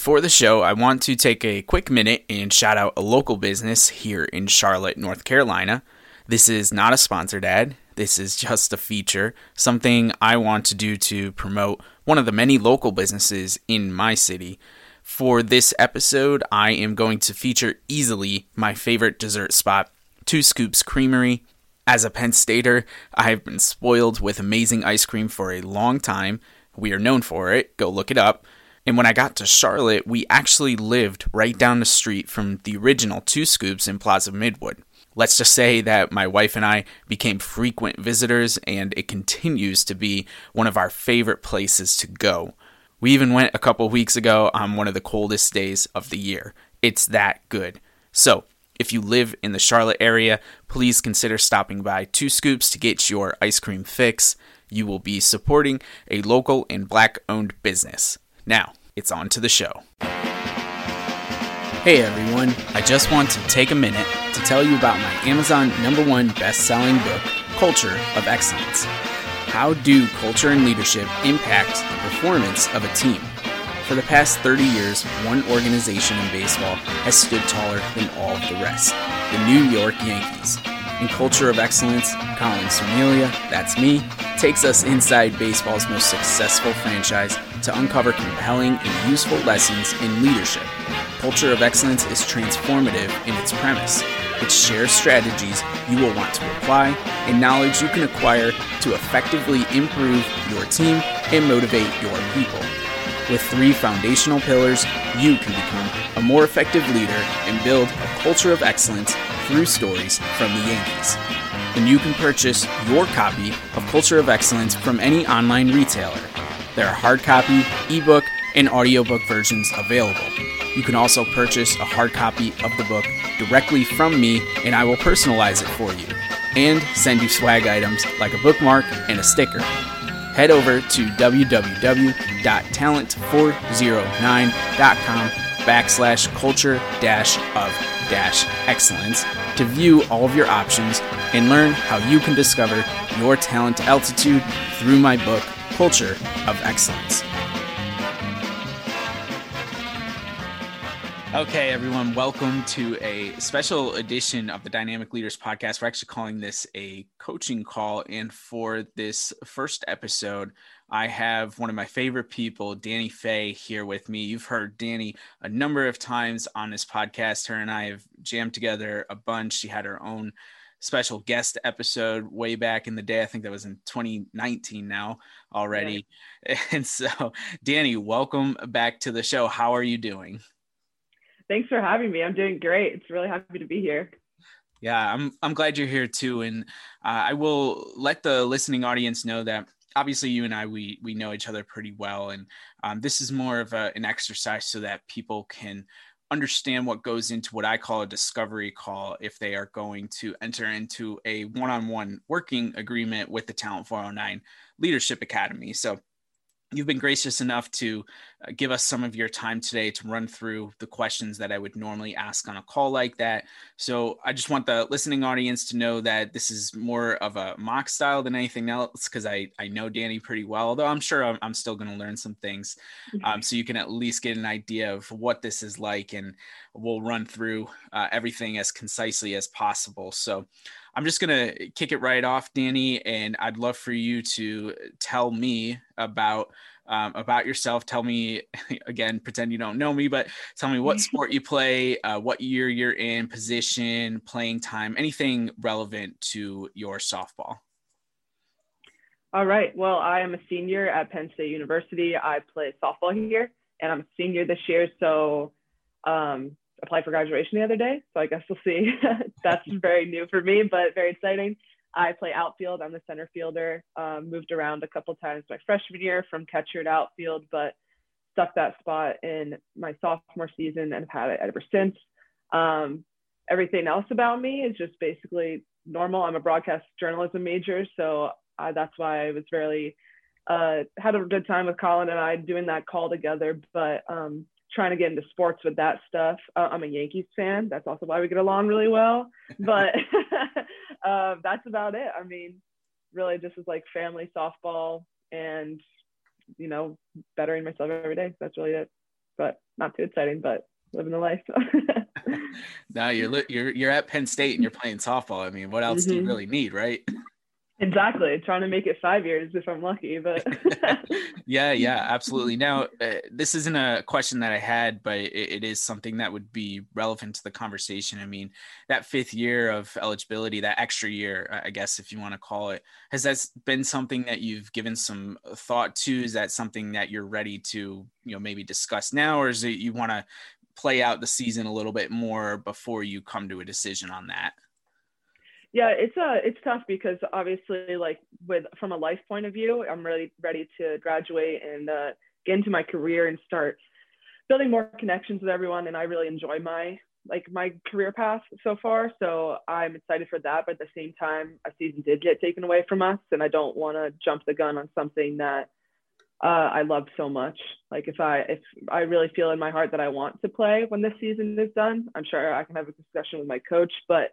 Before the show, I want to take a quick minute and shout out a local business here in Charlotte, North Carolina. This is not a sponsored ad. This is just a feature, something I want to do to promote one of the many local businesses in my city. For this episode, I am going to feature easily my favorite dessert spot, Two Scoops Creamery. As a Penn Stater, I have been spoiled with amazing ice cream for a long time. We are known for it. Go look it up. And when I got to Charlotte, we actually lived right down the street from the original Two Scoops in Plaza Midwood. Let's just say that my wife and I became frequent visitors, and it continues to be one of our favorite places to go. We even went a couple weeks ago on one of the coldest days of the year. It's that good. So, if you live in the Charlotte area, please consider stopping by Two Scoops to get your ice cream fix. You will be supporting a local and black owned business. Now, it's on to the show. Hey everyone, I just want to take a minute to tell you about my Amazon number one best selling book, Culture of Excellence. How do culture and leadership impact the performance of a team? For the past 30 years, one organization in baseball has stood taller than all of the rest the New York Yankees. In Culture of Excellence, Colin Cernelia, that's me, takes us inside baseball's most successful franchise to uncover compelling and useful lessons in leadership. Culture of Excellence is transformative in its premise. It shares strategies you will want to apply and knowledge you can acquire to effectively improve your team and motivate your people. With three foundational pillars, you can become a more effective leader and build a culture of excellence through stories from the Yankees. And you can purchase your copy of Culture of Excellence from any online retailer. There are hard copy, ebook, and audiobook versions available. You can also purchase a hard copy of the book directly from me, and I will personalize it for you and send you swag items like a bookmark and a sticker. Head over to www.talent409.com backslash culture dash of dash excellence to view all of your options and learn how you can discover your talent altitude through my book, Culture of Excellence. Okay, everyone, welcome to a special edition of the Dynamic Leaders Podcast. We're actually calling this a coaching call. And for this first episode, I have one of my favorite people, Danny Fay, here with me. You've heard Danny a number of times on this podcast. Her and I have jammed together a bunch. She had her own special guest episode way back in the day. I think that was in 2019 now already. Yeah. And so, Danny, welcome back to the show. How are you doing? Thanks for having me. I'm doing great. It's really happy to be here. Yeah, I'm I'm glad you're here too, and uh, I will let the listening audience know that obviously you and I we we know each other pretty well, and um, this is more of a, an exercise so that people can understand what goes into what I call a discovery call if they are going to enter into a one-on-one working agreement with the Talent 409 Leadership Academy. So You've been gracious enough to uh, give us some of your time today to run through the questions that I would normally ask on a call like that. So I just want the listening audience to know that this is more of a mock style than anything else because I, I know Danny pretty well, although I'm sure I'm, I'm still going to learn some things. Mm-hmm. Um, so you can at least get an idea of what this is like, and we'll run through uh, everything as concisely as possible. So I'm just going to kick it right off, Danny, and I'd love for you to tell me about um, about yourself. Tell me again, pretend you don't know me, but tell me what sport you play, uh, what year you're in, position, playing time, anything relevant to your softball. All right. Well, I am a senior at Penn State University. I play softball here, and I'm a senior this year. So um, applied for graduation the other day. So I guess we'll see. That's very new for me, but very exciting. I play outfield. I'm the center fielder. Um, moved around a couple times my freshman year from catcher to outfield, but stuck that spot in my sophomore season and have had it ever since. Um, everything else about me is just basically normal. I'm a broadcast journalism major, so I, that's why I was really uh, had a good time with Colin and I doing that call together. But um, trying to get into sports with that stuff. Uh, I'm a Yankees fan. That's also why we get along really well. But uh, that's about it. I mean, really, just is like family softball and you know, bettering myself every day. That's really it. But not too exciting, but living the life. now you're you're you're at Penn State and you're playing softball. I mean, what else mm-hmm. do you mm-hmm. really need, right? Exactly. Trying to make it five years if I'm lucky, but yeah, yeah, absolutely. Now, uh, this isn't a question that I had, but it, it is something that would be relevant to the conversation. I mean, that fifth year of eligibility, that extra year, I guess, if you want to call it, has that been something that you've given some thought to? Is that something that you're ready to, you know, maybe discuss now, or is it you want to play out the season a little bit more before you come to a decision on that? Yeah it's uh it's tough because obviously like with from a life point of view i'm really ready to graduate and uh, get into my career and start building more connections with everyone and i really enjoy my like my career path so far so i'm excited for that but at the same time a season did get taken away from us and i don't want to jump the gun on something that uh, I love so much. Like if I if I really feel in my heart that I want to play when this season is done, I'm sure I can have a discussion with my coach. But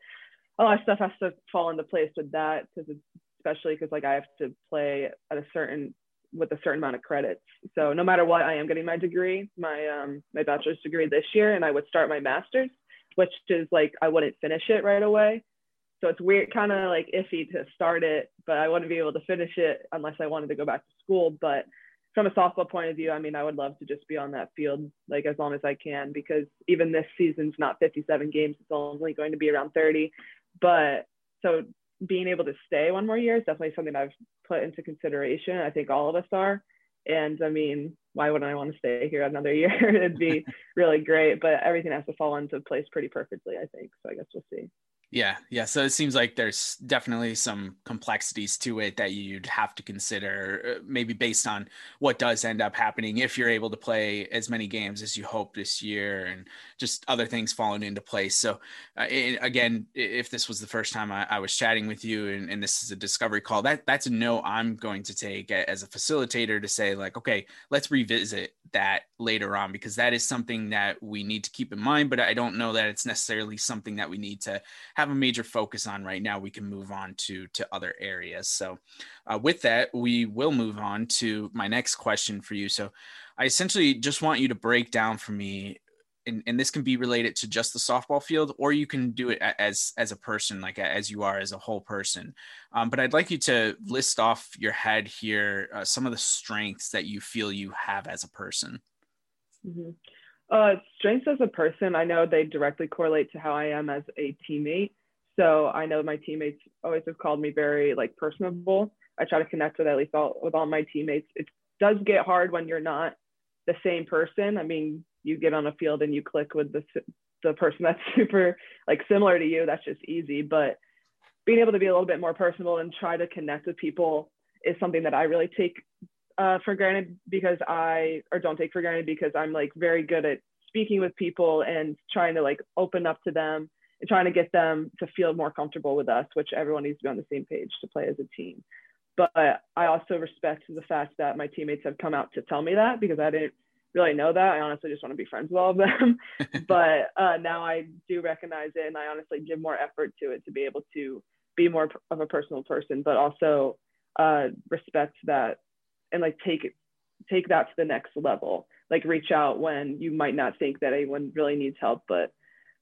a lot of stuff has to fall into place with that because especially because like I have to play at a certain with a certain amount of credits. So no matter what, I am getting my degree, my um my bachelor's degree this year, and I would start my master's, which is like I wouldn't finish it right away. So it's weird, kind of like iffy to start it, but I wouldn't be able to finish it unless I wanted to go back to school. But from a softball point of view, I mean, I would love to just be on that field like as long as I can because even this season's not 57 games; it's only going to be around 30. But so being able to stay one more year is definitely something I've put into consideration. I think all of us are. And I mean, why wouldn't I want to stay here another year? It'd be really great, but everything has to fall into place pretty perfectly, I think. So I guess we'll see. Yeah, yeah. So it seems like there's definitely some complexities to it that you'd have to consider, uh, maybe based on what does end up happening if you're able to play as many games as you hope this year, and just other things falling into place. So, uh, it, again, if this was the first time I, I was chatting with you, and, and, this is a discovery call, that that's a no I'm going to take as a facilitator to say like, okay, let's revisit that later on because that is something that we need to keep in mind. But I don't know that it's necessarily something that we need to have a major focus on right now, we can move on to to other areas. So, uh, with that, we will move on to my next question for you. So, I essentially just want you to break down for me. And, and this can be related to just the softball field, or you can do it as as a person, like as you are as a whole person. Um, but I'd like you to list off your head here uh, some of the strengths that you feel you have as a person. Mm-hmm. Uh, strengths as a person, I know they directly correlate to how I am as a teammate. So I know my teammates always have called me very like personable. I try to connect with at least all with all my teammates. It does get hard when you're not the same person. I mean, you get on a field and you click with the the person that's super like similar to you. That's just easy. But being able to be a little bit more personable and try to connect with people is something that I really take uh, for granted because I, or don't take for granted because I'm like very good at speaking with people and trying to like open up to them and trying to get them to feel more comfortable with us, which everyone needs to be on the same page to play as a team. But I also respect the fact that my teammates have come out to tell me that because I didn't really know that. I honestly just want to be friends with all of them. but uh, now I do recognize it and I honestly give more effort to it to be able to be more of a personal person, but also uh, respect that and like take take that to the next level. Like reach out when you might not think that anyone really needs help but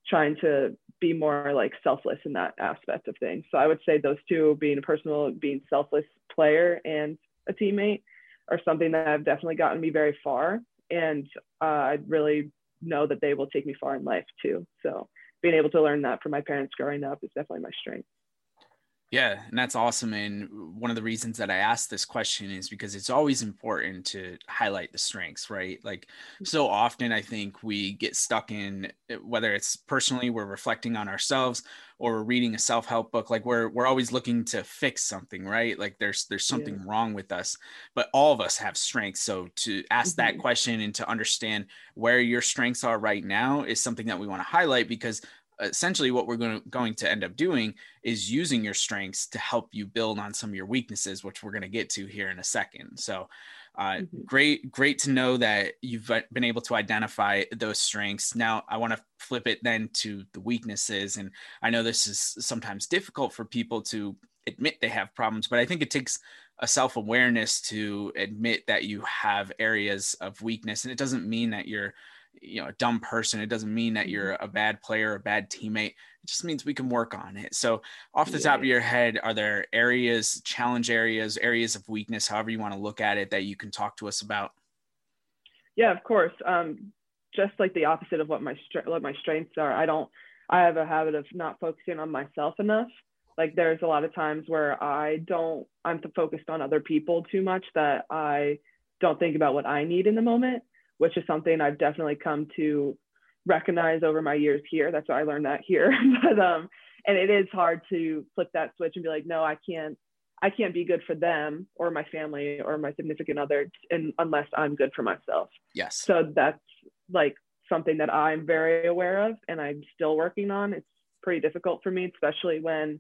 trying to be more like selfless in that aspect of things. So i would say those two being a personal being selfless player and a teammate are something that have definitely gotten me very far. And uh, i really know that they will take me far in life too. So being able to learn that from my parents growing up is definitely my strength yeah, and that's awesome. And one of the reasons that I asked this question is because it's always important to highlight the strengths, right? Like mm. so often I think we get stuck in eh, whether it's personally we're reflecting on ourselves or we're reading a self-help book like we're we're always looking to fix something, right? Like there's there's something yeah. wrong with us. But all of us have strengths. So to ask mm-hmm. that question and to understand where your strengths are right now is something that we want to highlight because essentially what we're going to, going to end up doing is using your strengths to help you build on some of your weaknesses which we're going to get to here in a second so uh, mm-hmm. great great to know that you've been able to identify those strengths now i want to flip it then to the weaknesses and i know this is sometimes difficult for people to admit they have problems but i think it takes a self-awareness to admit that you have areas of weakness and it doesn't mean that you're you know a dumb person it doesn't mean that you're a bad player or a bad teammate. It just means we can work on it. So off the yeah. top of your head are there areas challenge areas areas of weakness however you want to look at it that you can talk to us about? Yeah of course. Um, just like the opposite of what my what my strengths are i don't i have a habit of not focusing on myself enough. Like there's a lot of times where i don't i'm focused on other people too much that i don't think about what i need in the moment which is something I've definitely come to recognize over my years here. That's why I learned that here. but um, and it is hard to flip that switch and be like, no, I can't. I can't be good for them or my family or my significant other and unless I'm good for myself. Yes. So that's like something that I'm very aware of and I'm still working on. It's pretty difficult for me, especially when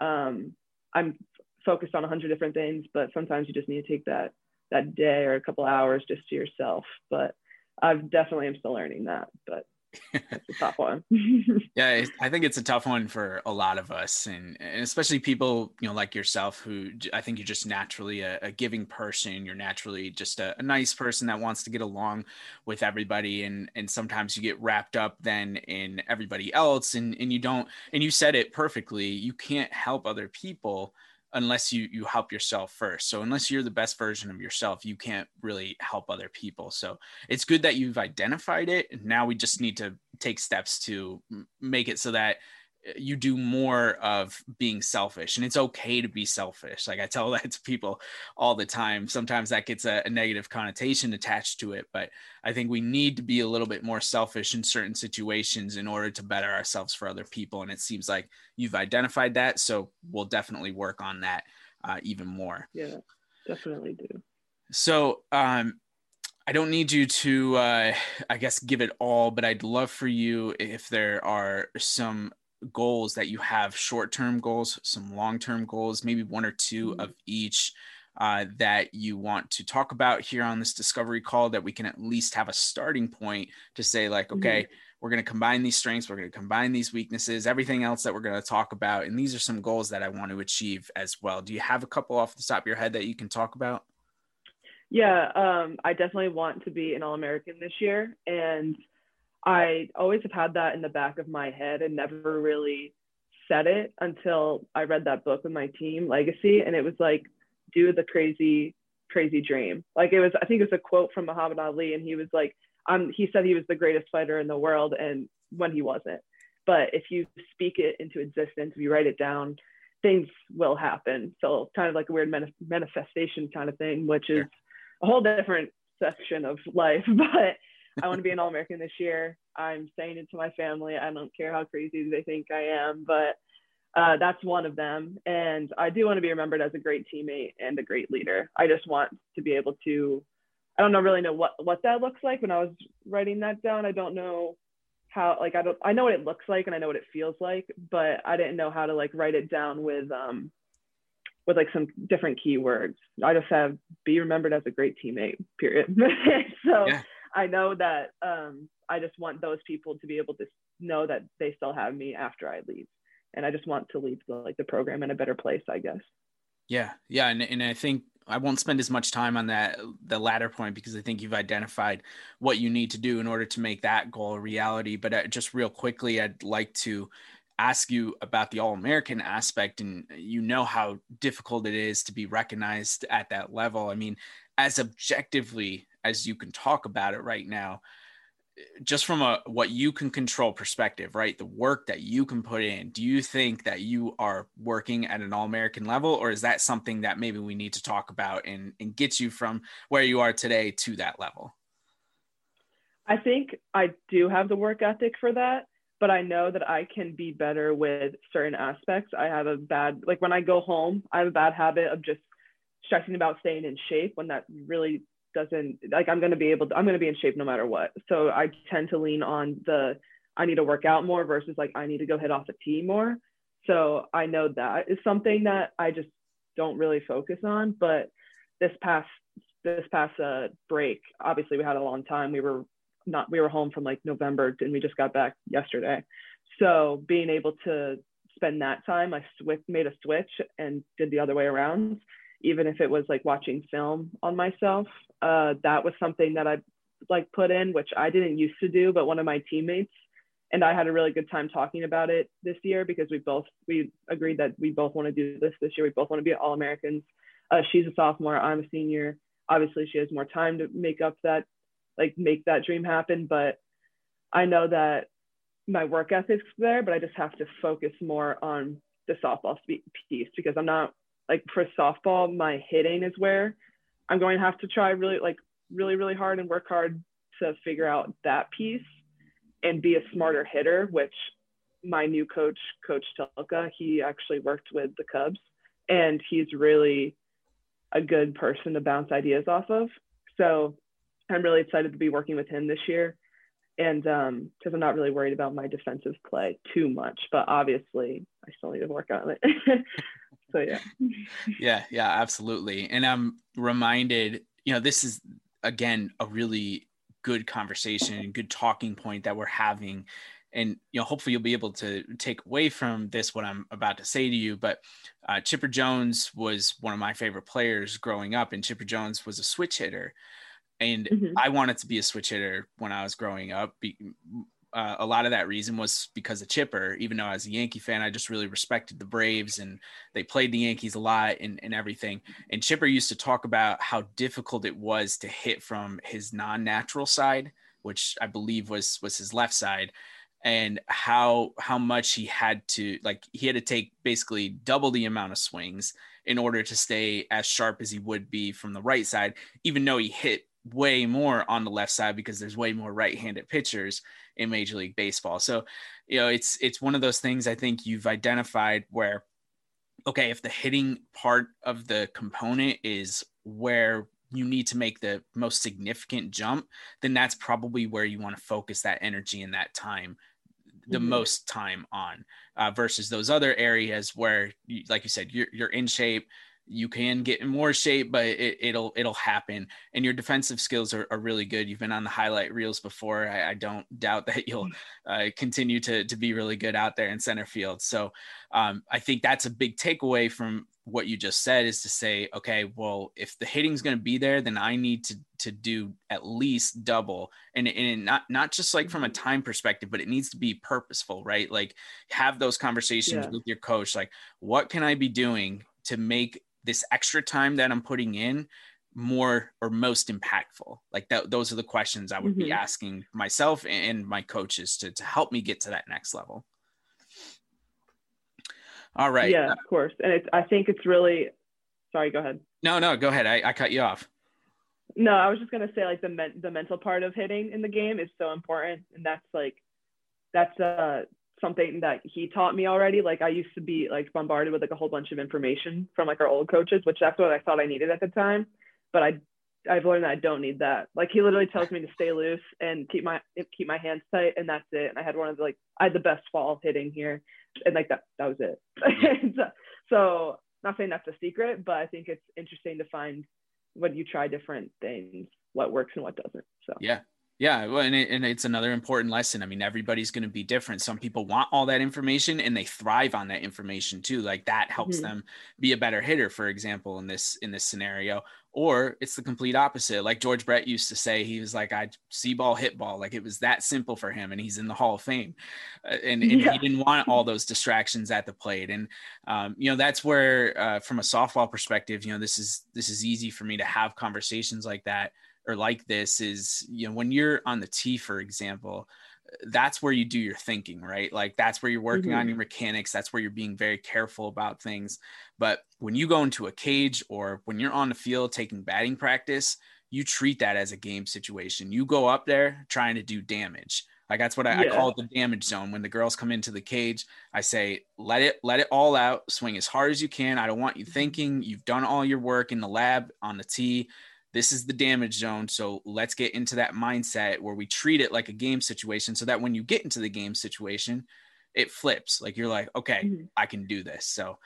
um, I'm focused on a hundred different things, but sometimes you just need to take that that day or a couple hours just to yourself. But I definitely am still learning that. But it's a tough one. yeah, I think it's a tough one for a lot of us, and, and especially people you know like yourself, who I think you're just naturally a, a giving person. You're naturally just a, a, nice person that wants to get along with everybody, and and sometimes you get wrapped up then in everybody else, and and you don't. And you said it perfectly. You can't help other people unless you you help yourself first. So unless you're the best version of yourself you can't really help other people. So it's good that you've identified it. Now we just need to take steps to make it so that you do more of being selfish and it's okay to be selfish. Like i tell that to people all the time. Sometimes that gets a, a, negative connotation attached to it but i think we need to be a little bit more selfish in certain situations in order to better ourselves for other people and it seems like you've identified that so we'll definitely work on that uh, even more. Yeah definitely do. So um I don't need you to, uh, I guess, give it all, but I'd love for you if there are some goals that you have short term goals, some long term goals, maybe one or 2 mm-hmm. of each uh, that you want to talk about here on this discovery call that we can at least have a starting point to say, like, okay, mm-hmm. we're going to combine these strengths, we're going to combine these weaknesses, everything else that we're going to talk about. And these are some goals that I want to achieve as well. Do you have a couple off the top of your head that you can talk about? Yeah, um, I definitely want to be an All American this year. And I always have had that in the back of my head and never really said it until I read that book with my team, Legacy. And it was like, do the crazy, crazy dream. Like it was, I think it was a quote from Muhammad Ali. And he was like, um, he said he was the greatest fighter in the world. And when he wasn't. But if you speak it into existence, if you write it down, things will happen. So kind of like a weird manif- manifestation kind of thing, which is a whole different section of life. But I want to be an All American this year. I'm saying it to my family. I don't care how crazy they think I am, but uh, that's one of them. And I do want to be remembered as a great teammate and a great leader. I just want to be able to. I don't know really know what what that looks like when I was writing that down. I don't know how like I don't I know what it looks like and I know what it feels like, but I didn't know how to like write it down with um with like some different keywords. I just have be remembered as a great teammate. Period. so. Yeah I know that um, I just want those people to be able to know that they still have me after I leave, and I just want to leave the, like the program in a better place, I guess. Yeah, yeah, and and I think I won't spend as much time on that the latter point because I think you've identified what you need to do in order to make that goal a reality. But uh, just real quickly, I'd like to ask you about the all American aspect, and you know how difficult it is to be recognized at that level. I mean, as objectively as you can talk about it right now just from a what you can control perspective right? The work that you can put in. Do you think that you are working at an all-american level or is that something that maybe we need to talk about and, and get you from where you are today to that level? I think i do have the work ethic for that but i know that i can be better with certain aspects. I have a bad like when i go home i have a bad habit of just stressing about staying in shape when that really doesn't like I'm going to be able to I'm going to be in shape no matter what. So I tend to lean on the I need to work out more versus like I need to go hit off a tee more. So I know that is something that I just don't really focus on. But this past this past uh, break, obviously we had a long time. We were not we were home from like November and we just got back yesterday. So being able to spend that time, I switch made a switch and did the other way around even if it was like watching film on myself. Uh, that was something that I like put in, which I didn't used to do, but one of my teammates and I had a really good time talking about it this year because we both we agreed that we both want to do this this year. We both want to be all Americans. Uh, she's a sophomore. I'm a senior. Obviously, she has more time to make up that like make that dream happen. But I know that my work ethic's there, but I just have to focus more on the softball piece because I'm not like for softball, my hitting is where I'm going to have to try really like really really hard and work hard to figure out that piece and be a smarter hitter, which my new coach, Coach Telka, he actually worked with the Cubs and he's really a good person to bounce ideas off of. So I'm really excited to be working with him this year. And because um, I'm not really worried about my defensive play too much, but obviously I still need to work on it. so yeah. Yeah, yeah, absolutely. And I'm reminded, you know, this is again a really good conversation and good talking point that we're having and you know hopefully you'll be able to take away from this what i'm about to say to you but uh, chipper jones was one of my favorite players growing up and chipper jones was a switch hitter and mm-hmm. i wanted to be a switch hitter when i was growing up uh, a lot of that reason was because of Chipper. Even though I was a Yankee fan, I just really respected the Braves and they played the Yankees a lot and, and everything. And Chipper used to talk about how difficult it was to hit from his non-natural side, which I believe was was his left side, and how how much he had to like he had to take basically double the amount of swings in order to stay as sharp as he would be from the right side, even though he hit way more on the left side because there's way more right-handed pitchers in Major League Baseball. So, you know, it's it's one of those things I think you've identified where okay, if the hitting part of the component is where you need to make the most significant jump, then that's probably where you want to focus that energy and that time the mm-hmm. most time on uh, versus those other areas where you, like you said you're, you're in shape you can get in more shape, but it, will it'll happen. And your defensive skills are, are, really good. You've been on the highlight reels before. I, I don't doubt that you'll mm. uh, continue to to be really good out there in center field. So um, I think that's a big takeaway from what you just said is to say, okay, well, if the hitting's going to be there, then I need to to do at least double, and and not not just like from a mm-hmm. time perspective, but it needs to be purposeful, right? Like have those conversations yeah. with your coach, like what can I be doing to make this extra time that I'm putting in more or most impactful? Like that, those are the questions I would mm-hmm. be asking myself and my coaches to, to help me get to that next level. All right. Yeah, of course. And it's, I think it's really, sorry, go ahead. No, no, go ahead. I, I cut you off. No, I was just going to say like the, men- the mental part of hitting in the game is so important. And that's like, that's uh something that he taught me already. Like I used to be like bombarded with like a whole bunch of information from like our old coaches, which that's what I thought I needed at the time. But I I've learned that I don't need that. Like he literally tells me to stay loose and keep my keep my hands tight, and that's it. And I had one of the like I had the best fall hitting here, and like that that was it. so, not saying that's a secret, but I think it's interesting to find when you try different things, what works and what doesn't. So yeah, yeah, well, and, it, and it's another important lesson. I mean, everybody's going to be different. Some people want all that information and they thrive on that information too. Like that helps mm-hmm. them be a better hitter, for example, in this in this scenario. Or it's the complete opposite. Like George Brett used to say, he was like, "I see ball, hit ball." Like it was that simple for him, and he's in the Hall of Fame. Uh, and, and yeah. he didn't want all those distractions at the plate. And um, you know, that's where, uh, from a softball perspective, you know, this is this is easy for me to have conversations like that or like this is you know when you're on the tee for example that's where you do your thinking right like that's where you're working mm-hmm. on your mechanics that's where you're being very careful about things but when you go into a cage or when you're on the field taking batting practice you treat that as a game situation you go up there trying to do damage like that's what I, yeah. I call it the damage zone. When the girls come into the cage, I say, let it, let it all out, swing as hard as you can. I don't want you mm-hmm. thinking you've done all your work in the lab on the tee this is the damage zone. So let's get into that mindset where we treat it like a game situation so that when you get into the game situation, it flips. Like you're like, okay, mm-hmm. I can do this. So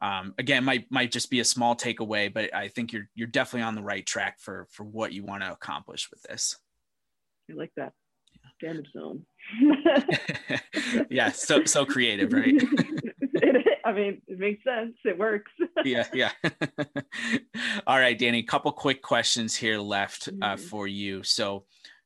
um, again, might might just be a small takeaway, but I think you're you're definitely on the right track for for what you want to accomplish with this. I like that damage zone. yeah, so so creative, right? I mean, it makes sense. It works. yeah, yeah. All right, Danny. A couple quick questions here left uh, mm-hmm. for you. So,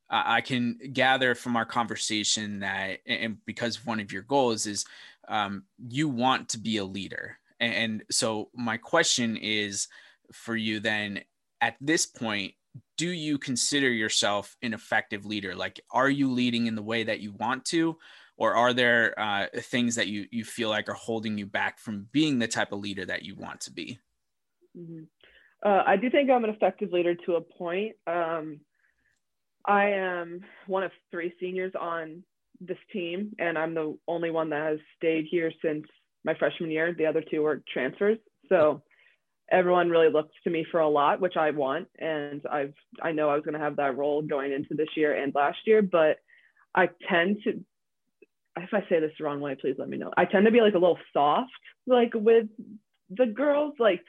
I can gather from our conversation that, and because one of your goals is um, you want to be a leader. And so, my question is for you then at this point, do you consider yourself an effective leader? Like, are you leading in the way that you want to? Or are there uh, things that you, you feel like are holding you back from being the type of leader that you want to be? Mm-hmm. Uh, I do think I'm an effective leader to a point. Um, I am one of three seniors on this team, and I'm the only one that has stayed here since my freshman year. The other two were transfers. So everyone really looks to me for a lot, which I want. And I've, I know I was going to have that role going into this year and last year, but I tend to, if I say this the wrong way, please let me know. I tend to be like a little soft, like with the girls, like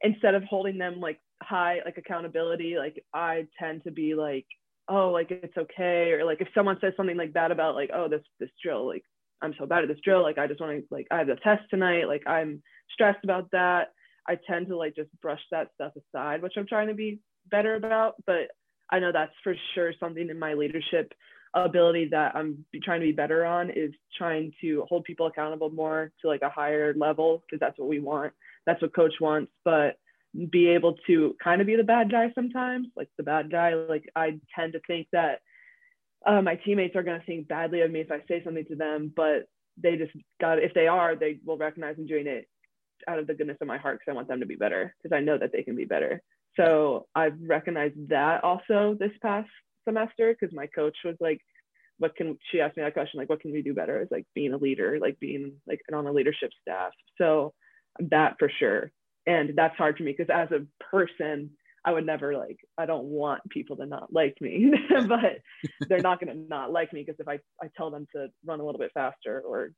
instead of holding them like high, like accountability, like I tend to be like, oh, like it's okay. Or like if someone says something like that about like, oh, this, this drill, like I'm so bad at this drill. Like I just want to, like, I have a test tonight. Like I'm stressed about that I tend to like just brush that stuff aside, which I'm trying to be better about. But I know that's for sure something in my leadership ability that I'm trying to be better on is trying to hold people accountable more to like a higher level because that's what we want. That's what coach wants. But be able to kind of be the bad guy sometimes, like the bad guy. Like I tend to think that uh, my teammates are going to think badly of me if I say something to them, but they just got if they are, they will recognize I'm doing it out of the goodness of my heart because I want them to be better because I know that they can be better. So I've recognized that also this past semester because my coach was like, what can she asked me that question like what can we do better? Is like being a leader like being like on a leadership staff. So that for sure. And that's hard for me because as a person i would never like i don't want people to not like me but they're not going to not like me because if I, I tell them to run a little bit faster or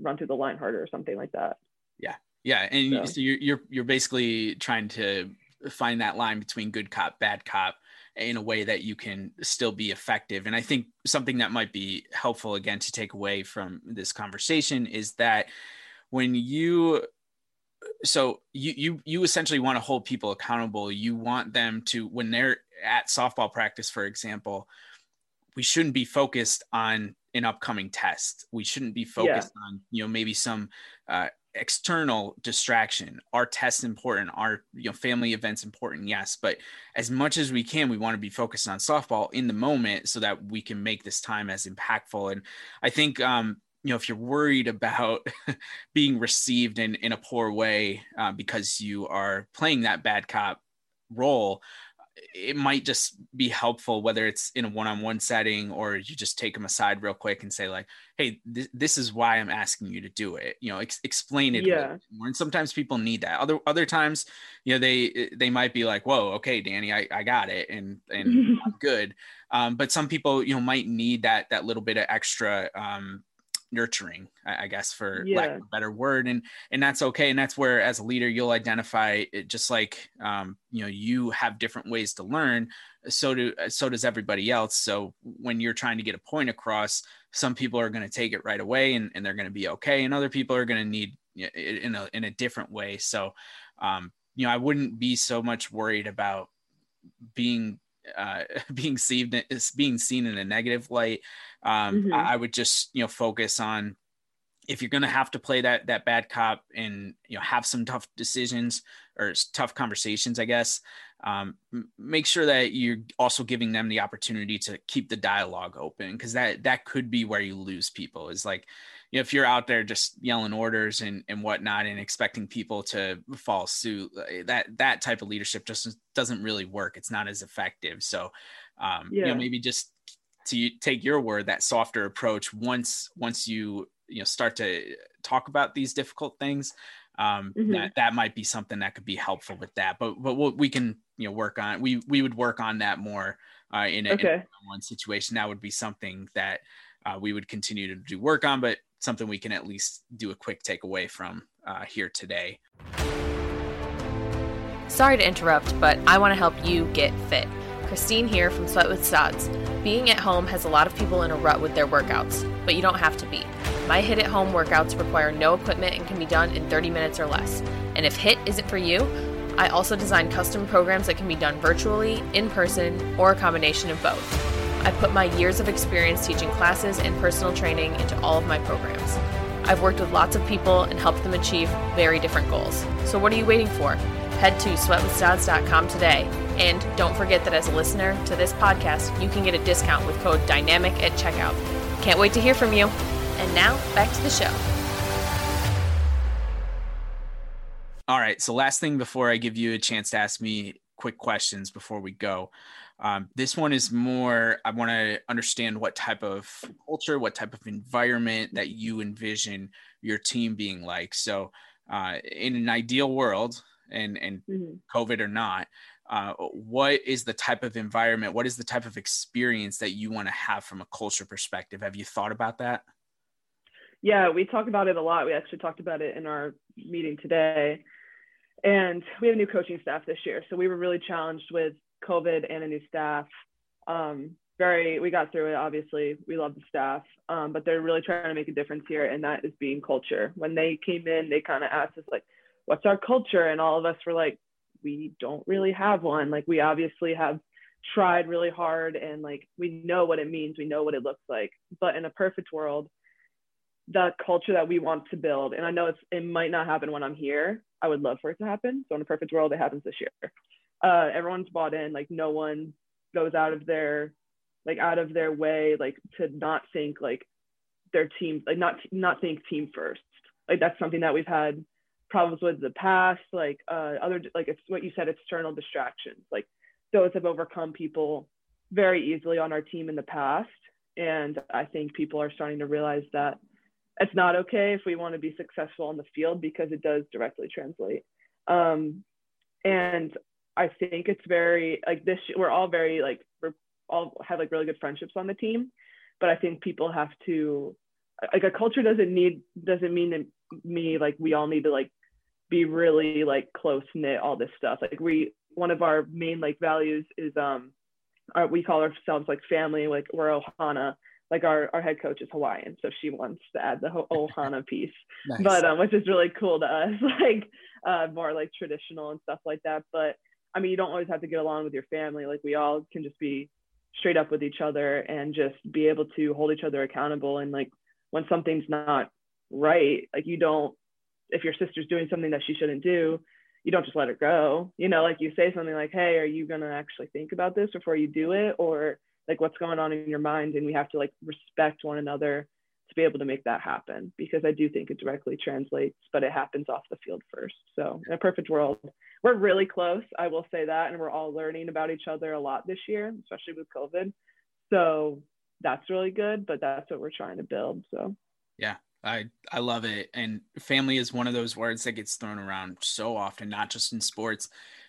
run through the line harder or something like that. Yeah. Yeah, and so. so you're you're you're basically trying to find that line between good cop, bad cop in a way that you can still be effective. And I think something that might be helpful again to take away from this conversation is that when you so you you you essentially want to hold people accountable. You want them to when they're at softball practice, for example, we shouldn't be focused on an upcoming test. We shouldn't be focused yeah. on, you know, maybe some uh, external distraction. Our tests important our you know family events important yes but as much as we can we want to be focused on softball in the moment so that we can make this time as impactful. And i think um you know if you're worried about being received in in a poor way uh, because you are playing that bad cop role it might just be helpful whether it's in a one-on-one setting or you just take them aside real quick and say like hey th- this is why i'm asking you to do it. You know ex- explain it yeah. more. And sometimes people need that. Other other times you know they they might be like whoa okay danny i, I got it and and i'm good. Um, but some people you know might need that that little bit of extra um, nurturing i guess for yeah. lack of a better word and and that's okay and that's where as a leader you'll identify it just like um, you know you have different ways to learn so do so does everybody else so when you're trying to get a point across some people are going to take it right away and, and they're going to be okay and other people are going to need it in a in a different way so um, you know i wouldn't be so much worried about being uh, being seen is being seen in a negative light. Um, mm-hmm. I, would just you know focus on if you're going to have to play that that bad cop and you know have some tough decisions or tough conversations, I guess. Um, make sure that you're also giving them the opportunity to keep the dialogue open because that that could be where you lose people. Is like you know, if you're out there just yelling orders and, and whatnot and expecting people to follow suit, uh, that that type of leadership just doesn't really work. It's not as effective. So, um, yeah. you know, maybe just to take your word, that softer approach once once you you know start to talk about these difficult things, um, mm-hmm. that that might be something that could be helpful with that. But but we can you know work on we we would work on that more uh, in, a, okay. in one situation. That would be something that uh, we would continue to do work on. But something we can at least do a quick takeaway from uh, here today. Sorry to interrupt, but I want to help you get fit. Christine here from Sweat with Sods. Being at home has a lot of people in a rut with their workouts, but you don't have to be. My HIIT at home workouts require no equipment and can be done in 30 minutes or less. And if HIIT isn't for you, I also design custom programs that can be done virtually, in person, or a combination of both. I've put my years of experience teaching classes and personal training into all of my programs. I've worked with lots of people and helped them achieve very different goals. So what are you waiting for? Head to sweatwithstods.com today. And don't forget that as a listener to this podcast, you can get a discount with code DYNAMIC at checkout. Can't wait to hear from you. And now, back to the show. All right. So, last thing before I give you a chance to ask me quick questions before we go. Um, this one is more, I want to understand what type of culture, what type of environment that you envision your team being like. So, uh, in an ideal world, and, and mm-hmm. COVID or not, uh, what is the type of environment, what is the type of experience that you want to have from a culture perspective? Have you thought about that? Yeah, we talk about it a lot. We actually talked about it in our meeting today. And we have a new coaching staff this year. So we were really challenged with COVID and a new staff. Um, very, we got through it. Obviously, we love the staff, um, but they're really trying to make a difference here, and that is being culture. When they came in, they kind of asked us like, "What's our culture?" And all of us were like, "We don't really have one. Like, we obviously have tried really hard, and like we know what it means, we know what it looks like. But in a perfect world, the culture that we want to build, and I know it's it might not happen when I'm here. I would love for it to happen. So in a perfect world, it happens this year uh, everyone's bought in. Like no one goes out of their like out of their way like to not think like their team like not not think team first. Like that's something that we've had problems with in the past. Like uh, other like it's what you said, external distractions. Like those have overcome people very easily on our team in the past. And I think people are starting to realize that it's not okay if we want to be successful on the field because it does directly translate. Um, and I think it's very like this. We're all very like we're all have like really good friendships on the team, but I think people have to like a culture doesn't need doesn't mean to me like we all need to like be really like close knit all this stuff. Like we one of our main like values is um our, we call ourselves like family like we're Ohana like our, our head coach is Hawaiian, so she wants to add the Ohana piece, nice. but um, which is really cool to us, like uh, more like traditional and stuff like that. But I mean, you don't always have to get along with your family. Like we all can just be straight up with each other and just be able to hold each other accountable. And like when something's not right, like you don't, if your sister's doing something that she shouldn't do, you don't just let her go. You know, like you say something like, hey, are you going to actually think about this before you do it? Or like what's going on in your mind? And we have to like respect one another to be able to make that happen because I do think it directly translates, but it happens off the field first. So in a perfect world, we're really close. I will say that. And we're all learning about each other a lot this year, especially with COVID. So that's really good, but that's what we're trying to build. So yeah, I I love it. And family is one of those words that gets thrown around so often, not just in sports,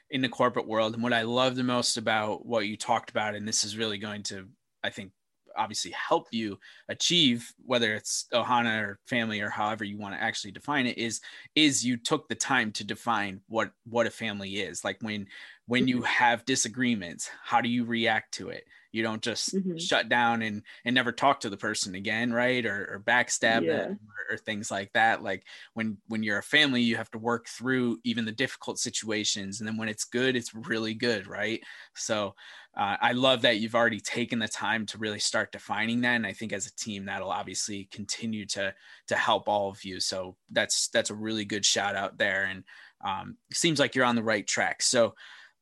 in the corporate world. And what I love the most about what you talked about, and this is really going to, I think, obviously help you achieve whether it's ohana or family or however you want to actually define it is is you took the time to define what what a family is like when when you mm-hmm. have disagreements how do you react to it you don't just mm-hmm. shut down and and never talk to the person again right or, or backstab yeah. them or, or, things like that like when when you're a family you have to work through even the difficult situations and then when it's good it's really good right so uh, I love that you've already taken the time to really start defining that, and I think as a team that'll obviously continue to to help all of you. So that's that's a really good shout out there, and um, seems like you're on the right track. So,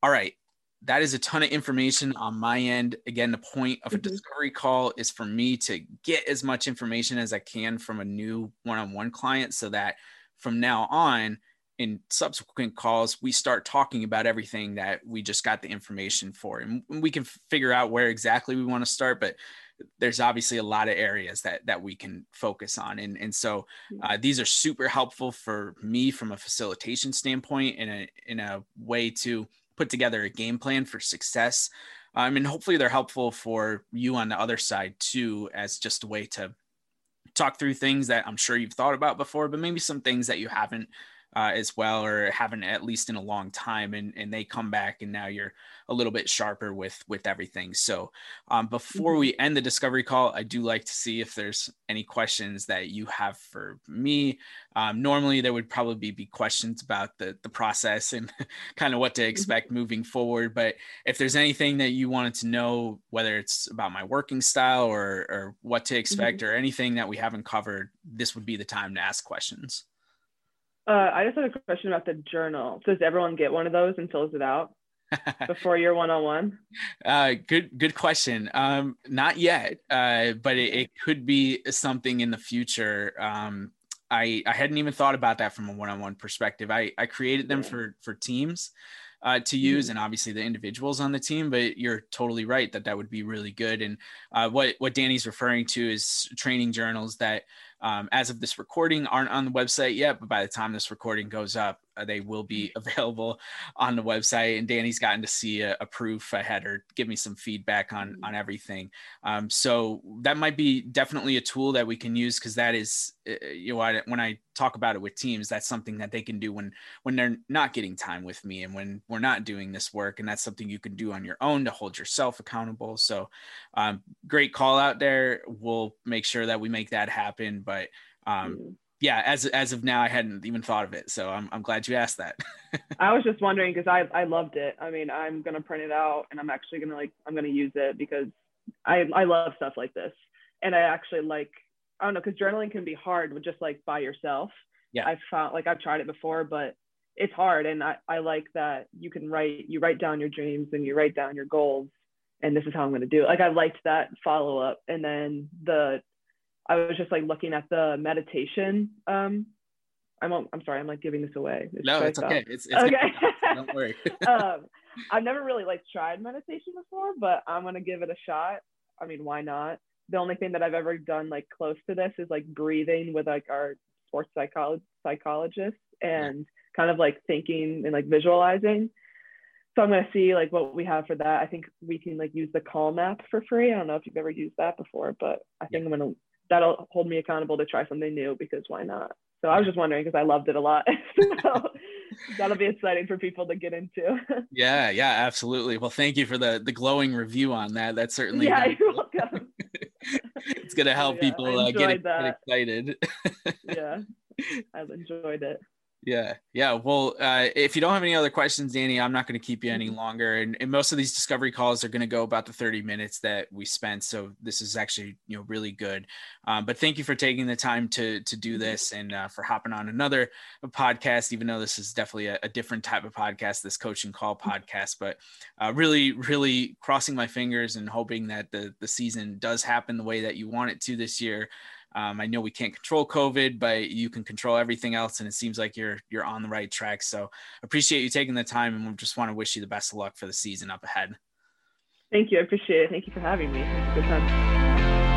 all right, that is a ton of information on my end. Again, the point of a mm-hmm. discovery call is for me to get as much information as I can from a new one-on-one client, so that from now on in subsequent calls, we start talking about everything that we just got the information for. And we can figure out where exactly we want to start, but there's obviously a lot of areas that that we can focus on. And and so uh, these are super helpful for me from a facilitation standpoint in a in a way to put together a game plan for success. Um, and hopefully they're helpful for you on the other side too as just a way to talk through things that i'm sure you've thought about before but maybe some things that you haven't uh, as well, or haven't at least in a long time, and and they come back, and now you're a little bit sharper with with everything. So um, before mm-hmm. we end the discovery call, I do like to see if there's any questions that you have for me. Um, normally, there would probably be, questions about the the process and kind of what to mm-hmm. expect mm-hmm. moving forward. But if there's anything that you wanted to know, whether it's about my working style or or what to expect mm-hmm. or anything that we haven't covered, this would be the time to ask questions. Uh, I just had a question about the journal. Does everyone get one of those and fills it out before your one-on-one? Uh, good, good question. Um, not yet, uh, but it, it, could be something in the future. Um, I, I hadn't even thought about that from a one-on-one perspective. I, I created them for for teams uh, to use, mm-hmm. and obviously the individuals on the team. But you're totally right that that would be really good. And uh, what what Danny's referring to is training journals that um, as of this recording aren't on the website yet but by the time this recording goes up they will be available on the website and danny's gotten to see a, a proof. Ahead or give me some feedback on on everything. Um, so that might be definitely a tool that we can use because that is uh, you know I, when i talk about it with teams that's something that they can do when when they're not getting time with me and when we're not doing this work and that's something you can do on your own to hold yourself accountable. So um, great call out there. We'll make sure that we make that happen but um, mm. Yeah, as as of now, I hadn't even thought of it, so I'm I'm glad you asked that. I was just wondering because I I loved it. I mean, I'm gonna print it out and I'm actually gonna like I'm gonna use it because I I love stuff like this, and I actually like I don't know because journaling can be hard with just like by yourself. Yeah, I've found like I've tried it before, but it's hard, and I I like that you can write you write down your dreams and you write down your goals and this is how I'm going to do it. Like I liked that follow up. And then the I was just like looking at the meditation. Um, I'm I'm sorry, I'm like giving this away. no, it's okay. It's, it's okay. Don't worry. um, I've never really like tried meditation before, but I'm gonna give it a shot. I mean, why not? The only thing that I've ever done like close to this is like breathing with like our sports psycholo- psychologist and kind of like thinking and like visualizing. So I'm gonna see like what we have for that. I think we can like use the Calm app for free. I don't know if you've ever used that before, but I think yeah. I'm gonna that'll hold me accountable to try something new because why not? So I was just wondering because I loved it a lot. so that'll be exciting for people to get into. yeah, yeah, absolutely. Well, thank you for the the glowing review on that. That's certainly yeah, you're welcome. it's gonna help yeah, people uh, get, get excited. yeah, I've enjoyed it. Yeah, yeah. Well, uh, if you don't have any other questions, Danny, I'm not going to keep you any mm-hmm. longer. And, and, most of these discovery calls are going to go about the 30 minutes that we spent. So this is actually, you know, really good. Um, but thank you for taking the time to to do mm-hmm. this and uh, for hopping on another podcast. Even though this is definitely a, a different type of podcast, this coaching call mm-hmm. podcast. But uh, really, really crossing my fingers and hoping that the the season does happen the way that you want it to this year. Um, I know we can't control COVID, but you can control everything else, and it seems like you're you're on the right track. So appreciate you taking the time, and we just want to wish you the best of luck for the season up ahead. Thank you. I appreciate it. Thank you for having me. Good time.